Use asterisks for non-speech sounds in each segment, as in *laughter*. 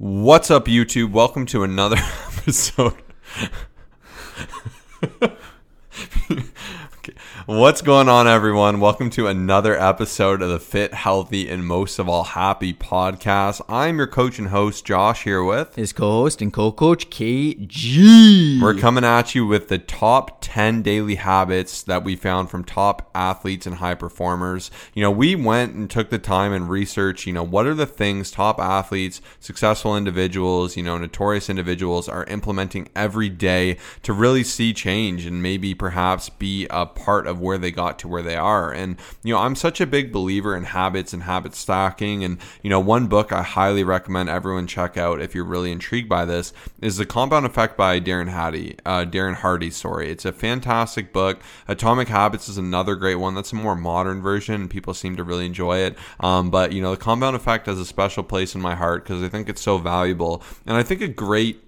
What's up, YouTube? Welcome to another *laughs* episode. *laughs* What's going on, everyone? Welcome to another episode of the Fit, Healthy, and most of all, Happy podcast. I'm your coach and host, Josh, here with. his co-host and co-coach KG. We're coming at you with the top 10 daily habits that we found from top athletes and high performers. You know, we went and took the time and researched, you know, what are the things top athletes, successful individuals, you know, notorious individuals are implementing every day to really see change and maybe perhaps be a part of where they got to where they are. And, you know, I'm such a big believer in habits and habit stacking. And, you know, one book I highly recommend everyone check out if you're really intrigued by this is The Compound Effect by Darren Hardy. Uh, Darren Hardy, sorry. It's a fantastic book. Atomic Habits is another great one. That's a more modern version. People seem to really enjoy it. Um, but, you know, The Compound Effect has a special place in my heart because I think it's so valuable. And I think a great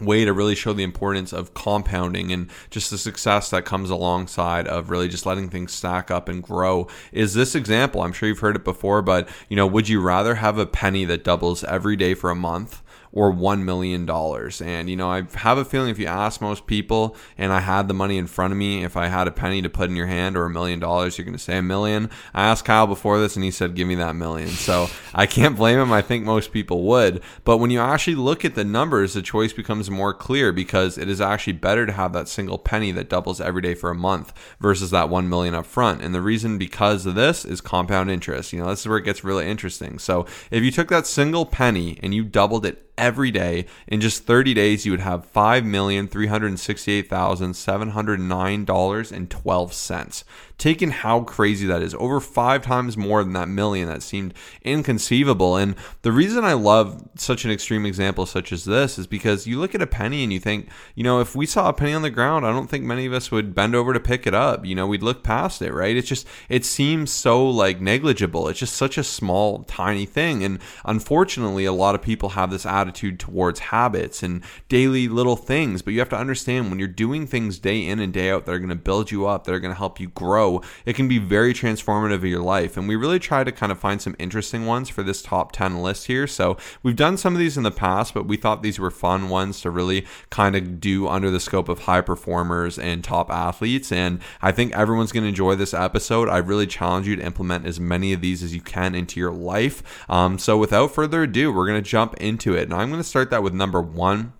way to really show the importance of compounding and just the success that comes alongside of really just letting things stack up and grow. Is this example i'm sure you've heard it before but you know would you rather have a penny that doubles every day for a month or $1 million. And, you know, I have a feeling if you ask most people and I had the money in front of me, if I had a penny to put in your hand or a million dollars, you're going to say a million. I asked Kyle before this and he said, give me that million. So I can't blame him. I think most people would. But when you actually look at the numbers, the choice becomes more clear because it is actually better to have that single penny that doubles every day for a month versus that 1 million up front. And the reason because of this is compound interest. You know, this is where it gets really interesting. So if you took that single penny and you doubled it every day. In just 30 days, you would have $5,368,709.12. Taking how crazy that is, over five times more than that million that seemed inconceivable. And the reason I love such an extreme example such as this is because you look at a penny and you think, you know, if we saw a penny on the ground, I don't think many of us would bend over to pick it up. You know, we'd look past it, right? It's just, it seems so like negligible. It's just such a small, tiny thing. And unfortunately, a lot of people have this attitude towards habits and daily little things. But you have to understand when you're doing things day in and day out that are going to build you up, that are going to help you grow, it can be very transformative of your life. And we really try to kind of find some interesting ones for this top 10 list here. So we've done some of these in the past, but we thought these were fun ones to really kind of do under the scope of high performers and top athletes. And I think everyone's going to enjoy this episode. I really challenge you to implement as many of these as you can into your life. Um, so without further ado, we're going to jump into it. Now I'm going to start that with number one.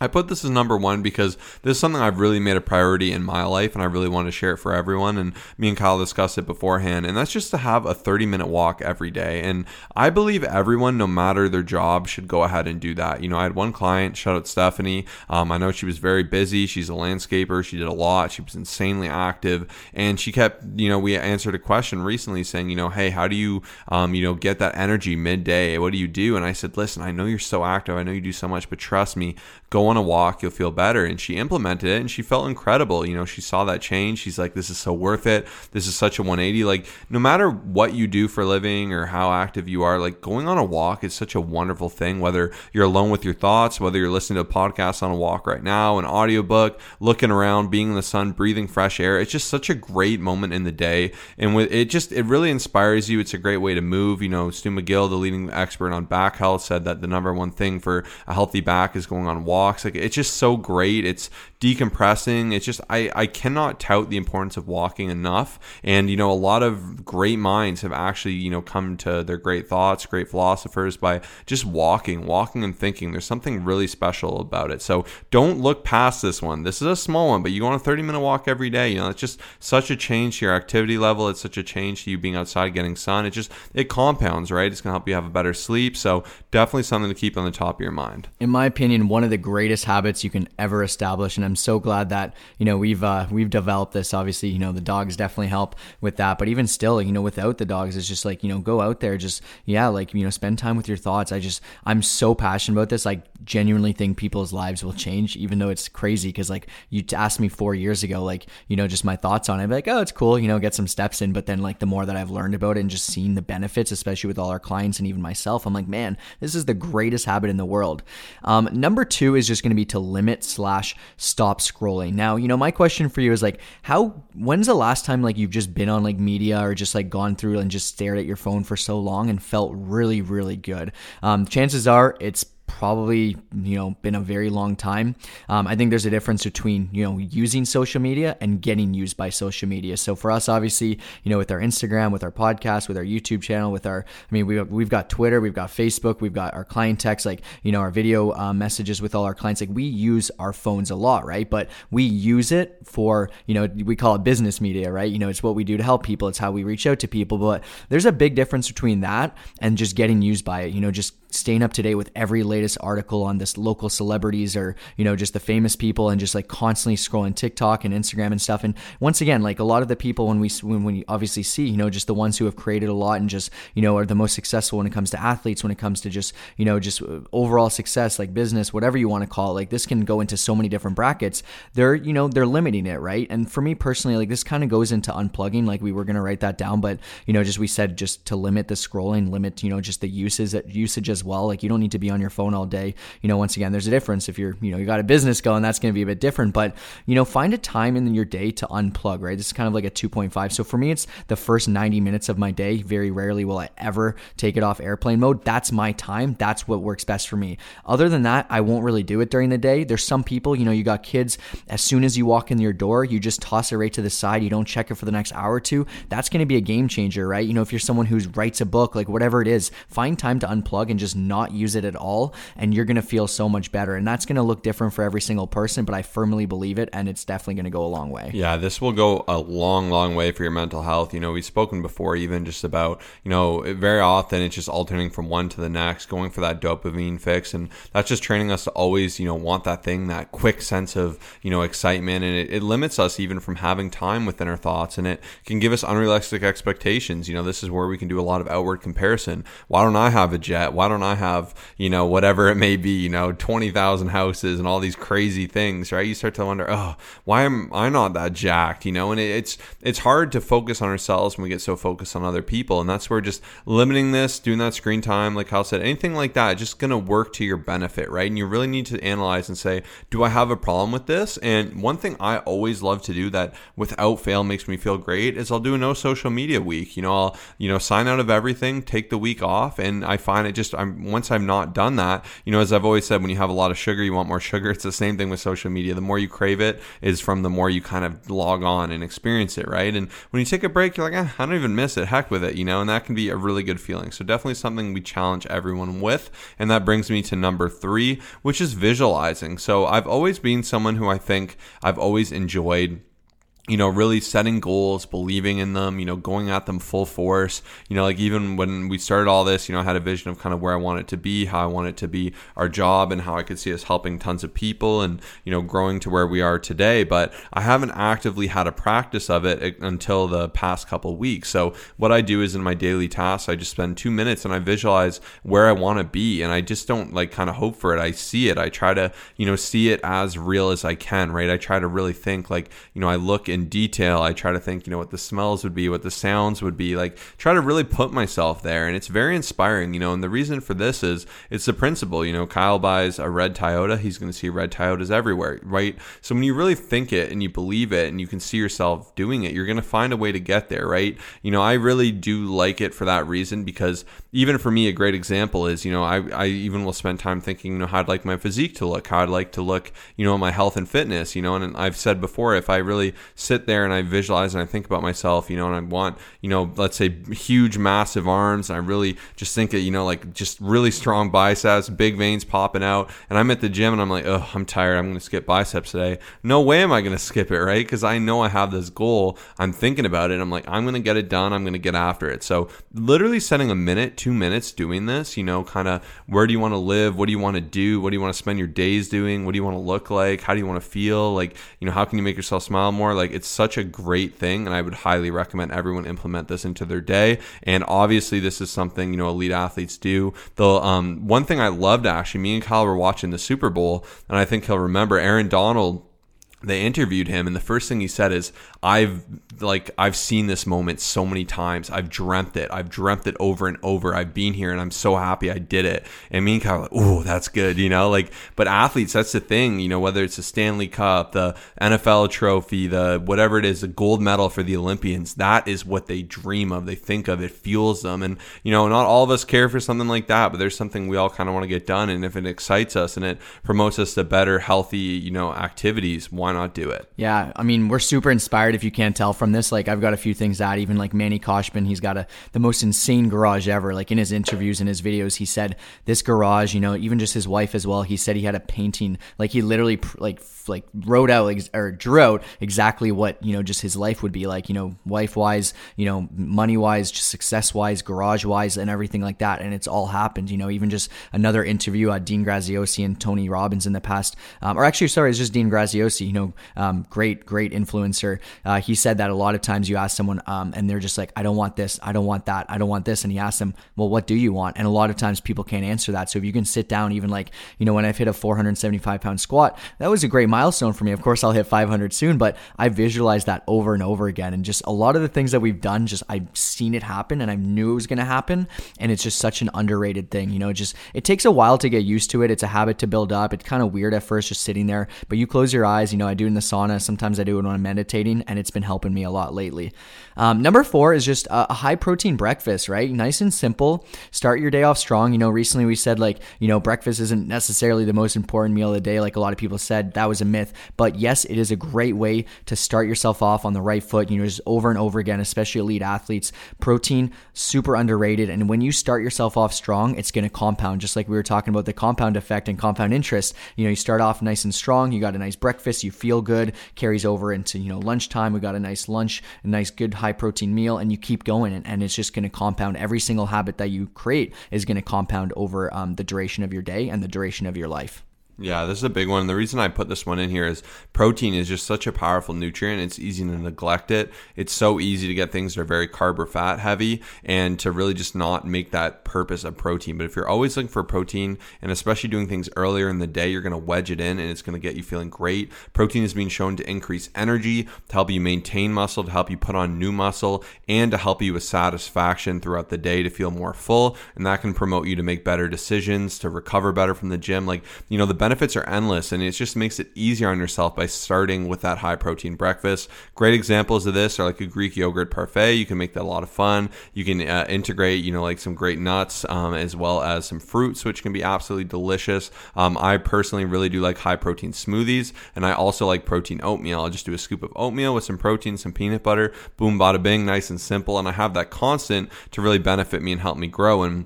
I put this as number one because this is something I've really made a priority in my life and I really want to share it for everyone. And me and Kyle discussed it beforehand. And that's just to have a 30 minute walk every day. And I believe everyone, no matter their job, should go ahead and do that. You know, I had one client, shout out Stephanie. Um, I know she was very busy. She's a landscaper. She did a lot. She was insanely active. And she kept, you know, we answered a question recently saying, you know, hey, how do you, um, you know, get that energy midday? What do you do? And I said, listen, I know you're so active. I know you do so much, but trust me, go on a walk, you'll feel better. And she implemented it and she felt incredible. You know, she saw that change. She's like, this is so worth it. This is such a 180. Like, no matter what you do for a living or how active you are, like going on a walk is such a wonderful thing, whether you're alone with your thoughts, whether you're listening to a podcast on a walk right now, an audiobook, looking around, being in the sun, breathing fresh air. It's just such a great moment in the day. And with it just, it really inspires you. It's a great way to move. You know, Stu McGill, the leading expert on back health, said that the number one thing for a healthy back is going on walks. Like, it's just so great. It's decompressing. It's just I I cannot tout the importance of walking enough. And you know, a lot of great minds have actually you know come to their great thoughts, great philosophers by just walking, walking and thinking. There's something really special about it. So don't look past this one. This is a small one, but you go on a 30 minute walk every day. You know, it's just such a change to your activity level. It's such a change to you being outside getting sun. It just it compounds, right? It's gonna help you have a better sleep. So definitely something to keep on the top of your mind. In my opinion, one of the greatest habits you can ever establish, and I'm so glad that you know we've uh, we've developed this. Obviously, you know the dogs definitely help with that, but even still, you know, without the dogs, it's just like you know go out there, just yeah, like you know spend time with your thoughts. I just I'm so passionate about this. I genuinely think people's lives will change, even though it's crazy. Because like you asked me four years ago, like you know just my thoughts on it, I'd be like oh it's cool, you know get some steps in. But then like the more that I've learned about it and just seen the benefits, especially with all our clients and even myself, I'm like man, this is the greatest habit in the world. Um, number two is just going to be to limit slash stop scrolling. Now, you know, my question for you is like, how, when's the last time like you've just been on like media or just like gone through and just stared at your phone for so long and felt really, really good? Um, chances are it's probably you know been a very long time. Um, I think there's a difference between you know using social media and getting used by social media. So for us, obviously, you know, with our Instagram, with our podcast, with our YouTube channel, with our I mean, we've we've got Twitter, we've got Facebook, we've got our client text, like you know, our video uh, messages with all our clients. Like we use our phones a lot, right? But we use it for you know we call it business media, right? You know, it's what we do to help people. It's how we reach out to people. But there's a big difference between that and just getting used by it. You know, just staying up to date with every latest article on this local celebrities or you know just the famous people and just like constantly scrolling TikTok and Instagram and stuff. And once again like a lot of the people when we when we obviously see you know just the ones who have created a lot and just you know are the most successful when it comes to athletes when it comes to just you know just uh, overall success like business whatever you want to call it like this can go into so many different brackets. They're you know they're limiting it right? And for me personally like this kind of goes into unplugging like we were going to write that down but you know just we said just to limit the scrolling limit you know just the uses that usage as well. Like you don't need to be on your phone all day. You know, once again, there's a difference if you're, you know, you got a business going, that's going to be a bit different. But, you know, find a time in your day to unplug, right? This is kind of like a 2.5. So for me, it's the first 90 minutes of my day. Very rarely will I ever take it off airplane mode. That's my time. That's what works best for me. Other than that, I won't really do it during the day. There's some people, you know, you got kids, as soon as you walk in your door, you just toss it right to the side. You don't check it for the next hour or two. That's going to be a game changer, right? You know, if you're someone who writes a book, like whatever it is, find time to unplug and just not use it at all and you're going to feel so much better. And that's going to look different for every single person but i firmly believe it and it's definitely going to go a long way. Yeah this will go a long long way for your mental health. You know we've spoken before even just about you know very often it's just alternating from one to the next going for that dopamine fix and that's just training us to always you know want that thing that quick sense of you know excitement and it, it limits us even from having time within our thoughts and it can give us unrealistic expectations. You know this is where we can do a lot of outward comparison. Why don't i have a jet? Why don't i have you know, whatever it may be, you know, 20,000 houses and all these crazy things, right? You start to wonder, oh, why am I not that jacked, you know? And it's, it's hard to focus on ourselves when we get so focused on other people. And that's where just limiting this, doing that screen time, like Kyle said, anything like that, just going to work to your benefit, right? And you really need to analyze and say, do I have a problem with this? And one thing I always love to do that without fail makes me feel great is I'll do a no social media week. You know, I'll, you know, sign out of everything, take the week off. And I find it just, I'm, once I'm not done that, you know, as I've always said, when you have a lot of sugar, you want more sugar. It's the same thing with social media. The more you crave it is from the more you kind of log on and experience it, right? And when you take a break, you're like, eh, I don't even miss it. Heck with it, you know, and that can be a really good feeling. So definitely something we challenge everyone with. And that brings me to number three, which is visualizing. So I've always been someone who I think I've always enjoyed you know, really setting goals, believing in them, you know, going at them full force. You know, like even when we started all this, you know, I had a vision of kind of where I want it to be, how I want it to be our job, and how I could see us helping tons of people and, you know, growing to where we are today. But I haven't actively had a practice of it eh, until the past couple weeks. So what I do is in my daily tasks, I just spend two minutes and I visualize where I want to be. And I just don't like kind of hope for it. I see it. I try to, you know, see it as real as I can, right? I try to really think like, you know, I look in in detail. I try to think, you know, what the smells would be, what the sounds would be, like try to really put myself there. And it's very inspiring, you know. And the reason for this is it's the principle, you know, Kyle buys a red Toyota, he's going to see red Toyotas everywhere, right? So when you really think it and you believe it and you can see yourself doing it, you're going to find a way to get there, right? You know, I really do like it for that reason because even for me, a great example is, you know, I, I even will spend time thinking, you know, how I'd like my physique to look, how I'd like to look, you know, my health and fitness, you know, and I've said before, if I really sit there and I visualize and I think about myself, you know, and I want, you know, let's say huge, massive arms, and I really just think it, you know, like just really strong biceps, big veins popping out, and I'm at the gym and I'm like, oh, I'm tired, I'm going to skip biceps today. No way am I going to skip it, right? Because I know I have this goal. I'm thinking about it. I'm like, I'm going to get it done. I'm going to get after it. So literally setting a minute, two minutes doing this, you know, kind of where do you want to live? What do you want to do? What do you want to spend your days doing? What do you want to look like? How do you want to feel? Like, you know, how can you make yourself smile more? Like, it's such a great thing, and I would highly recommend everyone implement this into their day. And obviously, this is something you know elite athletes do. The um, one thing I loved actually, me and Kyle were watching the Super Bowl, and I think he'll remember Aaron Donald they interviewed him and the first thing he said is i've like i've seen this moment so many times. I've dreamt it. I've dreamt it over and over. I've been here and i'm so happy i did it. And me and kyle like oh that's good you know? Like but athletes that's the thing you know whether it's the stanley cup the nfl trophy the whatever it is the gold medal for the olympians that is what they dream of they think of it fuels them. And you know not all of us care for something like that but there's something we all kind of want to get done and if it excites us and it promotes us to better healthy you know activities why not do it? Yeah, I mean, we're super inspired if you can't tell from this. Like, I've got a few things that even like Manny Khoshbin, he's got a the most insane garage ever. Like in his interviews and his videos, he said this garage, you know, even just his wife as well. He said he had a painting, like he literally like like wrote out like, or drew out exactly what you know just his life would be like. You know, wife wise, you know, money wise, just success wise, garage wise, and everything like that. And it's all happened. You know, even just another interview at Dean Graziosi and Tony Robbins in the past, um, or actually, sorry, it's just Dean Graziosi. You know, um, great, great influencer. Uh, he said that a lot of times you ask someone um, and they're just like, I don't want this, I don't want that, I don't want this. And he asked them, well, what do you want? And a lot of times people can't answer that. So if you can sit down, even like, you know, when I've hit a 475 pound squat, that was a great milestone for me. Of course, I'll hit 500 soon, but I visualized that over and over again. And just a lot of the things that we've done, just I've seen it happen and I knew it was going to happen. And it's just such an underrated thing. You know, just it takes a while to get used to it. It's a habit to build up. It's kind of weird at first just sitting there, but you close your eyes, you know, I do in the sauna. Sometimes I do it when I'm meditating, and it's been helping me a lot lately. Um, number four is just a, a high protein breakfast, right? Nice and simple. Start your day off strong. You know, recently we said like, you know, breakfast isn't necessarily the most important meal of the day, like a lot of people said. That was a myth. But yes, it is a great way to start yourself off on the right foot. You know, just over and over again, especially elite athletes. Protein, super underrated. And when you start yourself off strong, it's going to compound, just like we were talking about the compound effect and compound interest. You know, you start off nice and strong, you got a nice breakfast, you feel good, carries over into, you know, lunchtime. We got a nice lunch, a nice, good, high protein meal, and you keep going. And, and it's just going to compound. Every single habit that you create is going to compound over um, the duration of your day and the duration of your life. Yeah, this is a big one. The reason I put this one in here is protein is just such a powerful nutrient. It's easy to neglect it. It's so easy to get things that are very carb or fat heavy and to really just not make that purpose of protein. But if you're always looking for protein and especially doing things earlier in the day, you're going to wedge it in and it's going to get you feeling great. Protein is being shown to increase energy, to help you maintain muscle, to help you put on new muscle, and to help you with satisfaction throughout the day to feel more full. And that can promote you to make better decisions, to recover better from the gym. Like, you know, the benefits are endless and it just makes it easier on yourself by starting with that high protein breakfast. Great examples of this are like a Greek yogurt parfait. You can make that a lot of fun. You can uh, integrate, you know, like some great nuts um, as well as some fruits, which can be absolutely delicious. Um, I personally really do like high protein smoothies and I also like protein oatmeal. I'll just do a scoop of oatmeal with some protein, some peanut butter, boom, bada bing, nice and simple. And I have that constant to really benefit me and help me grow. And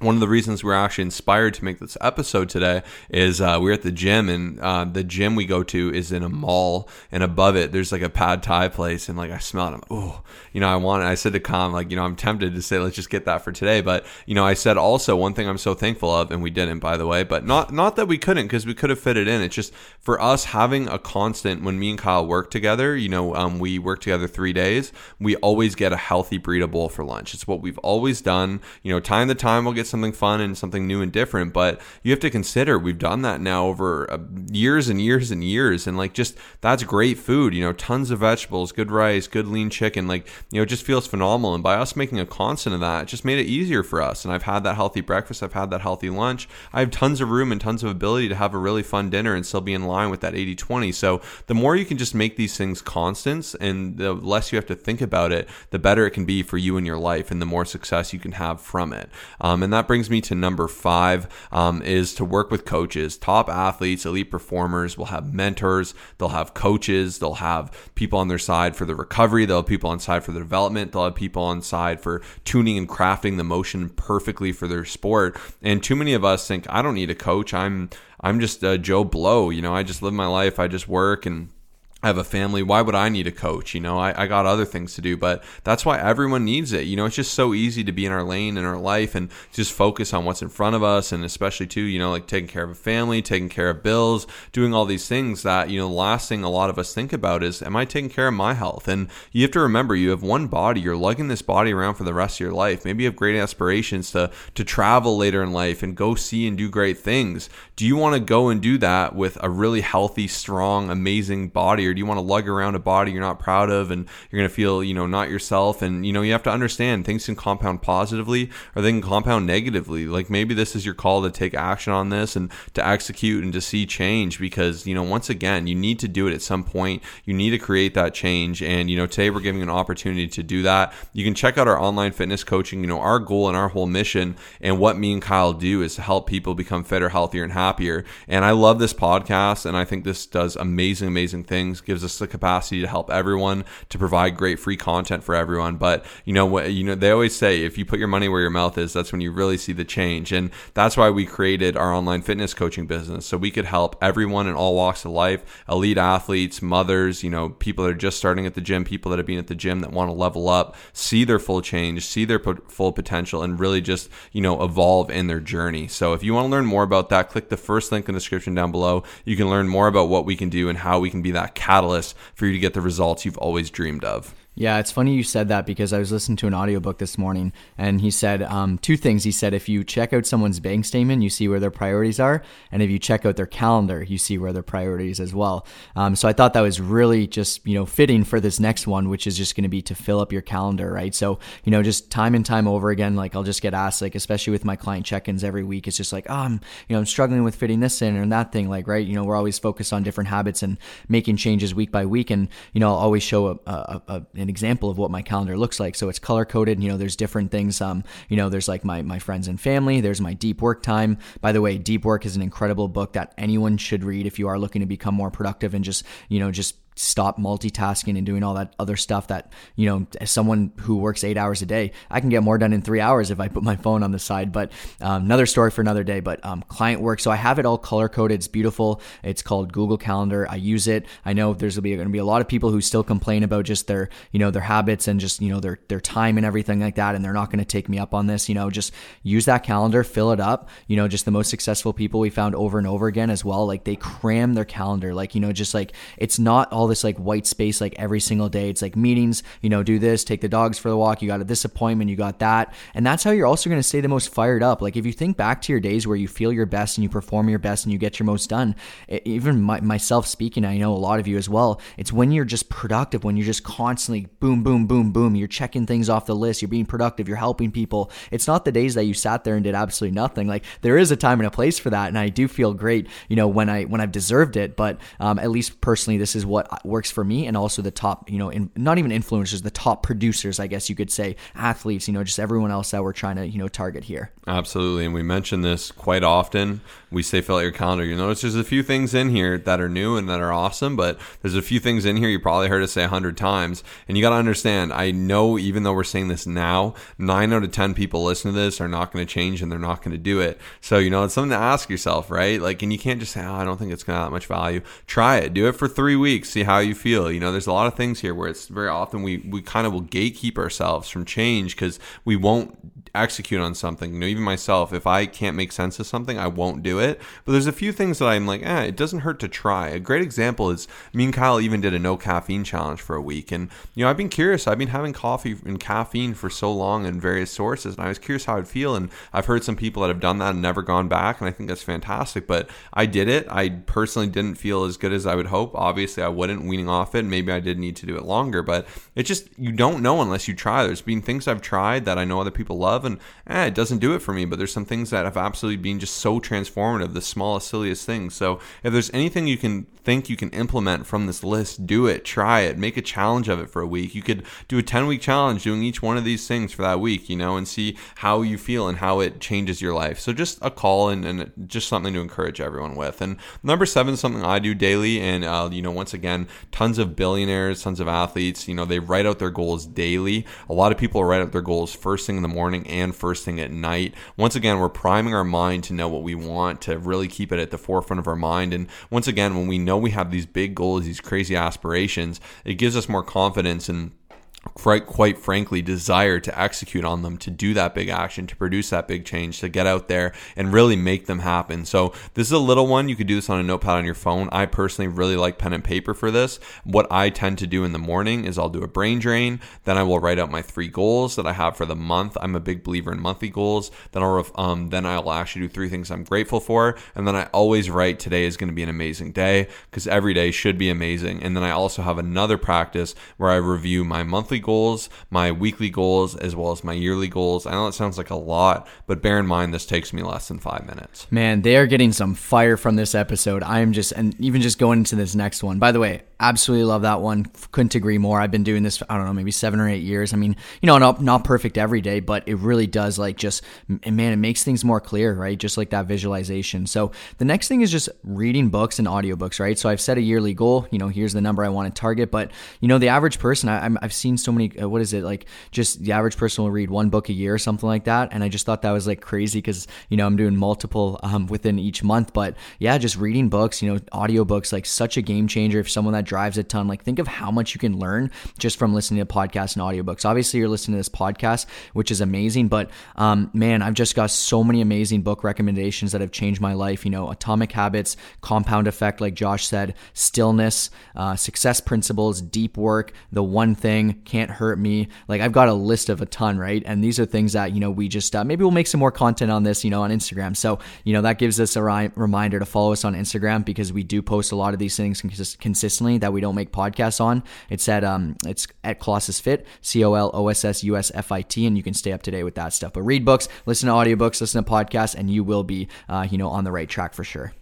one of the reasons we're actually inspired to make this episode today is uh, we're at the gym and uh, the gym we go to is in a mall and above it there's like a pad thai place and like I smell it I'm oh you know I want it I said to Com like you know I'm tempted to say let's just get that for today. But you know I said also one thing I'm so thankful of and we didn't by the way but not not that we couldn't because we could have fit it in. It's just for us having a constant when me and Kyle work together you know um, we work together three days we always get a healthy bowl for lunch. It's what we've always done. You know time to time we'll get something fun and something new and different. But you have to consider we've done that now over uh, years and years and years, and like just that's great food. You know, tons of vegetables, good rice, good lean chicken. Like you know, it just feels phenomenal. And by us making a constant of that, it just made it easier for us. And I've had that healthy breakfast. I've had that healthy lunch. I have tons of room and tons of ability to have a really fun dinner and still be in line with that 80 20. So the more you can just make these things constants and the less you have to think about it, the better it can be for you in your life and the more success you can have from it. Um, and that brings me to number five um, is to work with coaches. Top athletes, elite performers will have mentors. They'll have coaches. They'll have people on their side for the recovery. They'll have people on side for the development. They'll have people on side for tuning and crafting the motion perfectly for their sport. And too many of us think I don't need a coach. I'm I'm just Joe Blow. You know, I just live my life. I just work and I have a family. Why would I need a coach? You know, I, I got other things to do, but that's why everyone needs it. You know, it's just so easy to be in our lane in our life and just focus on what's in front of us. And especially, too, you know, like taking care of a family, taking care of bills, doing all these things that, you know, the last thing a lot of us think about is, am I taking care of my health? And you have to remember, you have one body. You're lugging this body around for the rest of your life. Maybe you have great aspirations to, to travel later in life and go see and do great things. Do you want to go and do that with a really healthy, strong, amazing body? Or do you want to lug around a body you're not proud of and you're going to feel, you know, not yourself? And, you know, you have to understand things can compound positively or they can compound negatively. Like maybe this is your call to take action on this and to execute and to see change because, you know, once again, you need to do it at some point. You need to create that change. And, you know, today we're giving an opportunity to do that. You can check out our online fitness coaching. You know, our goal and our whole mission and what me and Kyle do is to help people become fitter, healthier, and happier. And I love this podcast and I think this does amazing, amazing things gives us the capacity to help everyone, to provide great free content for everyone. But you know what? You know they always say if you put your money where your mouth is, that's when you really see the change. And that's why we created our online fitness coaching business so we could help everyone in all walks of life, elite athletes, mothers, you know, people that are just starting at the gym, people that have been at the gym that want to level up, see their full change, see their full potential, and really just you know evolve in their journey. So if you want to learn more about that, click the first link in the description down below. You can learn more about what we can do and how we can be that catalyst for you to get the results you've always dreamed of. Yeah, it's funny you said that because I was listening to an audiobook this morning and he said um, two things. He said, if you check out someone's bank statement, you see where their priorities are. And if you check out their calendar, you see where their priorities as well. Um, so I thought that was really just, you know, fitting for this next one, which is just going to be to fill up your calendar, right? So, you know, just time and time over again, like I'll just get asked, like, especially with my client check ins every week, it's just like, oh, I'm, you know, I'm struggling with fitting this in and that thing, like, right? You know, we're always focused on different habits and making changes week by week. And, you know, I'll always show a, a, a an example of what my calendar looks like. So it's color coded. You know, there's different things. Um, you know, there's like my my friends and family. There's my deep work time. By the way, Deep Work is an incredible book that anyone should read if you are looking to become more productive and just you know just stop multitasking and doing all that other stuff that, you know, as someone who works eight hours a day, I can get more done in three hours if I put my phone on the side. But um, another story for another day. But um, client work. So I have it all color coded. It's beautiful. It's called Google Calendar. I use it. I know there's going to be a lot of people who still complain about just their, you know, their habits and just, you know, their, their time and everything like that. And they're not going to take me up on this. You know, just use that calendar, fill it up. You know, just the most successful people we found over and over again as well. Like they cram their calendar. Like, you know, just like it's not all this like white space like every single day. It's like meetings, you know, do this, take the dogs for the walk. You got a this appointment, you got that. And that's how you're also going to stay the most fired up. Like if you think back to your days where you feel your best and you perform your best and you get your most done, even my, myself speaking, I know a lot of you as well. It's when you're just productive, when you're just constantly boom, boom, boom, boom. You're checking things off the list. You're being productive. You're helping people. It's not the days that you sat there and did absolutely nothing. Like there is a time and a place for that. And I do feel great, you know, when I, when I've deserved it. But um, at least personally, this is what works for me and also the top, you know, in, not even influencers, the top producers, I guess you could say, athletes, you know, just everyone else that we're trying to, you know, target here. Absolutely. And we mention this quite often. We say fill out your calendar. You notice there's a few things in here that are new and that are awesome, but there's a few things in here you probably heard us say a hundred times. And you got to understand, I know even though we're saying this now, nine out of 10 people listen to this are not going to change and they're not going to do it. So, you know, it's something to ask yourself, right? Like, and you can't just say, oh, I don't think it's going to have that much value. Try it. Do it for three weeks. See how you feel. You know, there's a lot of things here where it's very often we, we kind of will gatekeep ourselves from change because we won't execute on something. You know, even myself, if I can't make sense of something, I won't do it. But there's a few things that I'm like, eh, it doesn't hurt to try. A great example is me and Kyle even did a no caffeine challenge for a week. And, you know, I've been curious. I've been having coffee and caffeine for so long in various sources. And I was curious how I'd feel. And I've heard some people that have done that and never gone back. And I think that's fantastic. But I did it. I personally didn't feel as good as I would hope. Obviously, I wouldn't weaning off it. Maybe I did need to do it longer. But it just, you don't know unless you try. There's been things I've tried that I know other people love. And eh, it doesn't do it for me. But there's some things that have absolutely been just so transformative, the smallest, silliest things. So if there's anything you can think you can implement from this list, do it, try it, make a challenge of it for a week. You could do a 10 week challenge doing each one of these things for that week, you know, and see how you feel and how it changes your life. So just a call and, and just something to encourage everyone with. And number seven is something I do daily. And, uh, you know, once again, tons of billionaires, tons of athletes, you know, they write out their goals daily. A lot of people write out their goals first thing in the morning and first thing at night. Once again, we're priming our mind to know what we want, to really keep it at the forefront of our mind. And once again, when we know we have these big goals, these crazy aspirations, it gives us more confidence and quite quite frankly desire to execute on them to do that big action to produce that big change to get out there and really make them happen. So this is a little one. You could do this on a notepad on your phone. I personally really like pen and paper for this. What i tend to do in the morning is i'll do a brain drain. Then i will write out my three goals that i have for the month. I'm a big believer in monthly goals. Then i'll um, then i'll actually do three things i'm grateful for. And then i always write today is going to be an amazing day because every day should be amazing. And then i also have another practice where i review my monthly goals, my weekly goals, as well as my yearly goals. I know it sounds like a lot, but bear in mind this takes me less than five minutes. Man, they are getting some fire from this episode. I am just, and even just going into this next one. By the way, absolutely love that one. Couldn't agree more. I've been doing this, I don't know, maybe seven or eight years. I mean, you know, not, not perfect every day, but it really does like just, man, it makes things more clear, right? Just like that visualization. So the next thing is just reading books and audiobooks, right? So I've set a yearly goal, you know, here's the number I want to target, but you know, the average person, I, I've seen so many, uh, what is it? Like just the average person will read one book a year or something like that. And I just thought that was like crazy because, you know, I'm doing multiple um, within each month, but yeah, just reading books, you know, audiobooks, like such a game changer. If someone that drives a ton. Like, think of how much you can learn just from listening to podcasts and audiobooks. Obviously, you're listening to this podcast, which is amazing, but um, man, I've just got so many amazing book recommendations that have changed my life. You know, Atomic Habits, Compound Effect, like Josh said, Stillness, uh, Success Principles, Deep Work, The One Thing, Can't Hurt Me. Like, I've got a list of a ton, right? And these are things that, you know, we just, uh, maybe we'll make some more content on this, you know, on Instagram. So, you know, that gives us a ri- reminder to follow us on Instagram because we do post a lot of these things cons- consistently that we don't make podcasts on. It's at um it's at Colossus Fit, C O L O S S U S F I T, and you can stay up to date with that stuff. But read books, listen to audiobooks, listen to podcasts, and you will be uh, you know on the right track for sure.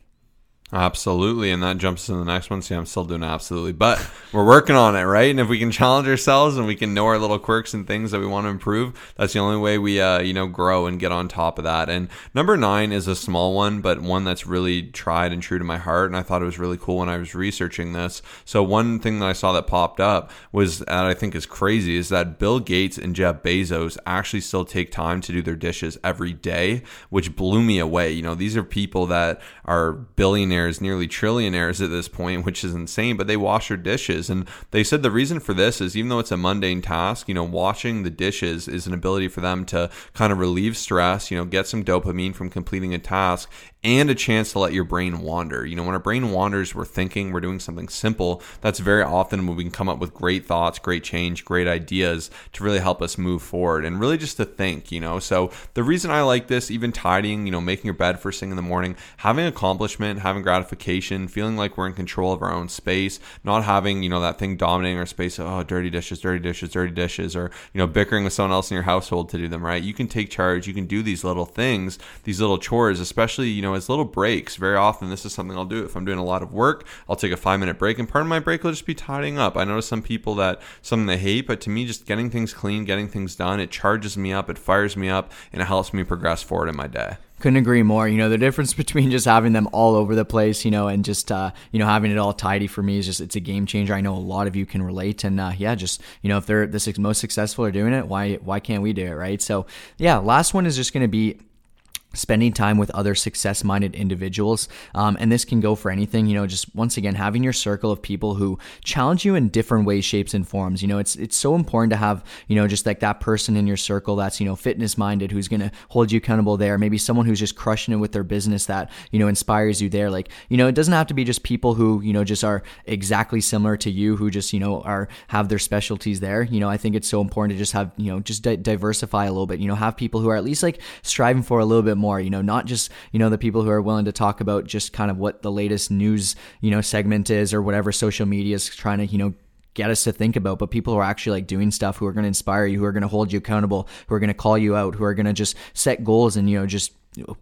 Absolutely, and that jumps to the next one. See, I'm still doing absolutely, but we're working on it, right? And if we can challenge ourselves and we can know our little quirks and things that we want to improve, that's the only way we, uh, you know, grow and get on top of that. And number nine is a small one, but one that's really tried and true to my heart. And I thought it was really cool when I was researching this. So one thing that I saw that popped up was that I think is crazy is that Bill Gates and Jeff Bezos actually still take time to do their dishes every day, which blew me away. You know, these are people that are billionaires billionaires, nearly trillionaires at this point, which is insane, but they wash their dishes. And they said the reason for this is even though it's a mundane task, you know, washing the dishes is an ability for them to kind of relieve stress, you know, get some dopamine from completing a task and a chance to let your brain wander. You know, when our brain wanders, we're thinking, we're doing something simple. That's very often when we can come up with great thoughts, great change, great ideas to really help us move forward and really just to think, you know. So the reason I like this, even tidying, you know, making your bed first thing in the morning, having accomplishment, having gratification, feeling like we're in control of our own space, not having, you know, that thing dominating our space, oh, dirty dishes, dirty dishes, dirty dishes, or, you know, bickering with someone else in your household to do them, right? You can take charge, you can do these little things, these little chores, especially, you know, as little breaks. Very often, this is something I'll do if I'm doing a lot of work. I'll take a five minute break, and part of my break will just be tidying up. I notice some people that something they hate, but to me, just getting things clean, getting things done, it charges me up, it fires me up, and it helps me progress forward in my day. Couldn't agree more. You know, the difference *laughs* between just having them all over the place, you know, and just, uh, you know, having it all tidy for me is just, it's a game changer. I know a lot of you can relate. And, uh, yeah, just, you know, if they're the most successful are doing it, why, why can't we do it? Right. So, yeah, last one is just going to be spending time with other success minded individuals. Um, and this can go for anything, you know, just once again, having your circle of people who challenge you in different ways, shapes, and forms. You know, it's, it's so important to have, you know, just like that person in your circle that's, you know, fitness minded, who's going to hold you accountable there. Maybe someone who's just crushing it with their business that, you know, inspires you there. Like, you know, it doesn't have to be just people who, you know, just are exactly similar to you, who just, you know, are, have their specialties there. You know, I think it's so important to just have, you know, just di- diversify a little bit, you know, have people who are at least like striving for a little bit more more, you know, not just, you know, the people who are willing to talk about just kind of what the latest news, you know, segment is or whatever social media is trying to, you know, get us to think about, but people who are actually like doing stuff who are going to inspire you, who are going to hold you accountable, who are going to call you out, who are going to just set goals and, you know, just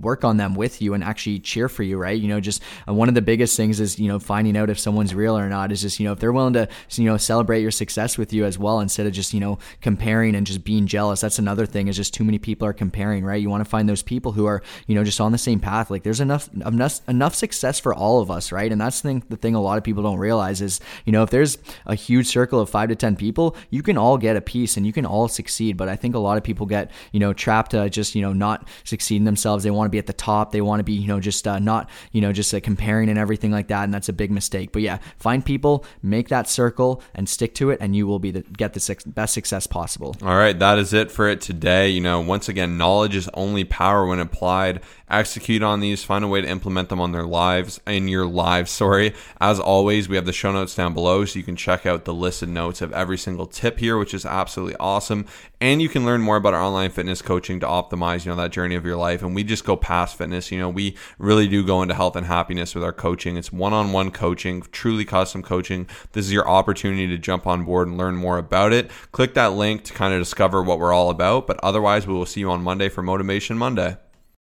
work on them with you and actually cheer for you, right? You know, just uh, one of the biggest things is, you know, finding out if someone's real or not is just, you know, if they're willing to, you know, celebrate your success with you as well instead of just, you know, comparing and just being jealous. That's another thing is just too many people are comparing, right? You want to find those people who are, you know, just on the same path. Like there's enough, enough, enough success for all of us, right? And that's the thing, the thing a lot of people don't realize is, you know, if there's a huge circle of five to 10 people, you can all get a piece and you can all succeed. But I think a lot of people get, you know, trapped to just, you know, not succeeding themselves. They want to be at the top. They want to be, you know, just uh, not, you know, just uh, comparing and everything like that. And that's a big mistake. But yeah, find people, make that circle and stick to it and you will be the, get the best success possible. All right. That is it for it today. You know, once again, knowledge is only power when applied execute on these, find a way to implement them on their lives, in your lives, sorry. As always, we have the show notes down below so you can check out the listed notes of every single tip here, which is absolutely awesome. And you can learn more about our online fitness coaching to optimize, you know, that journey of your life. And we just go past fitness, you know, we really do go into health and happiness with our coaching. It's one-on-one coaching, truly custom coaching. This is your opportunity to jump on board and learn more about it. Click that link to kind of discover what we're all about. But otherwise, we will see you on Monday for Motivation Monday.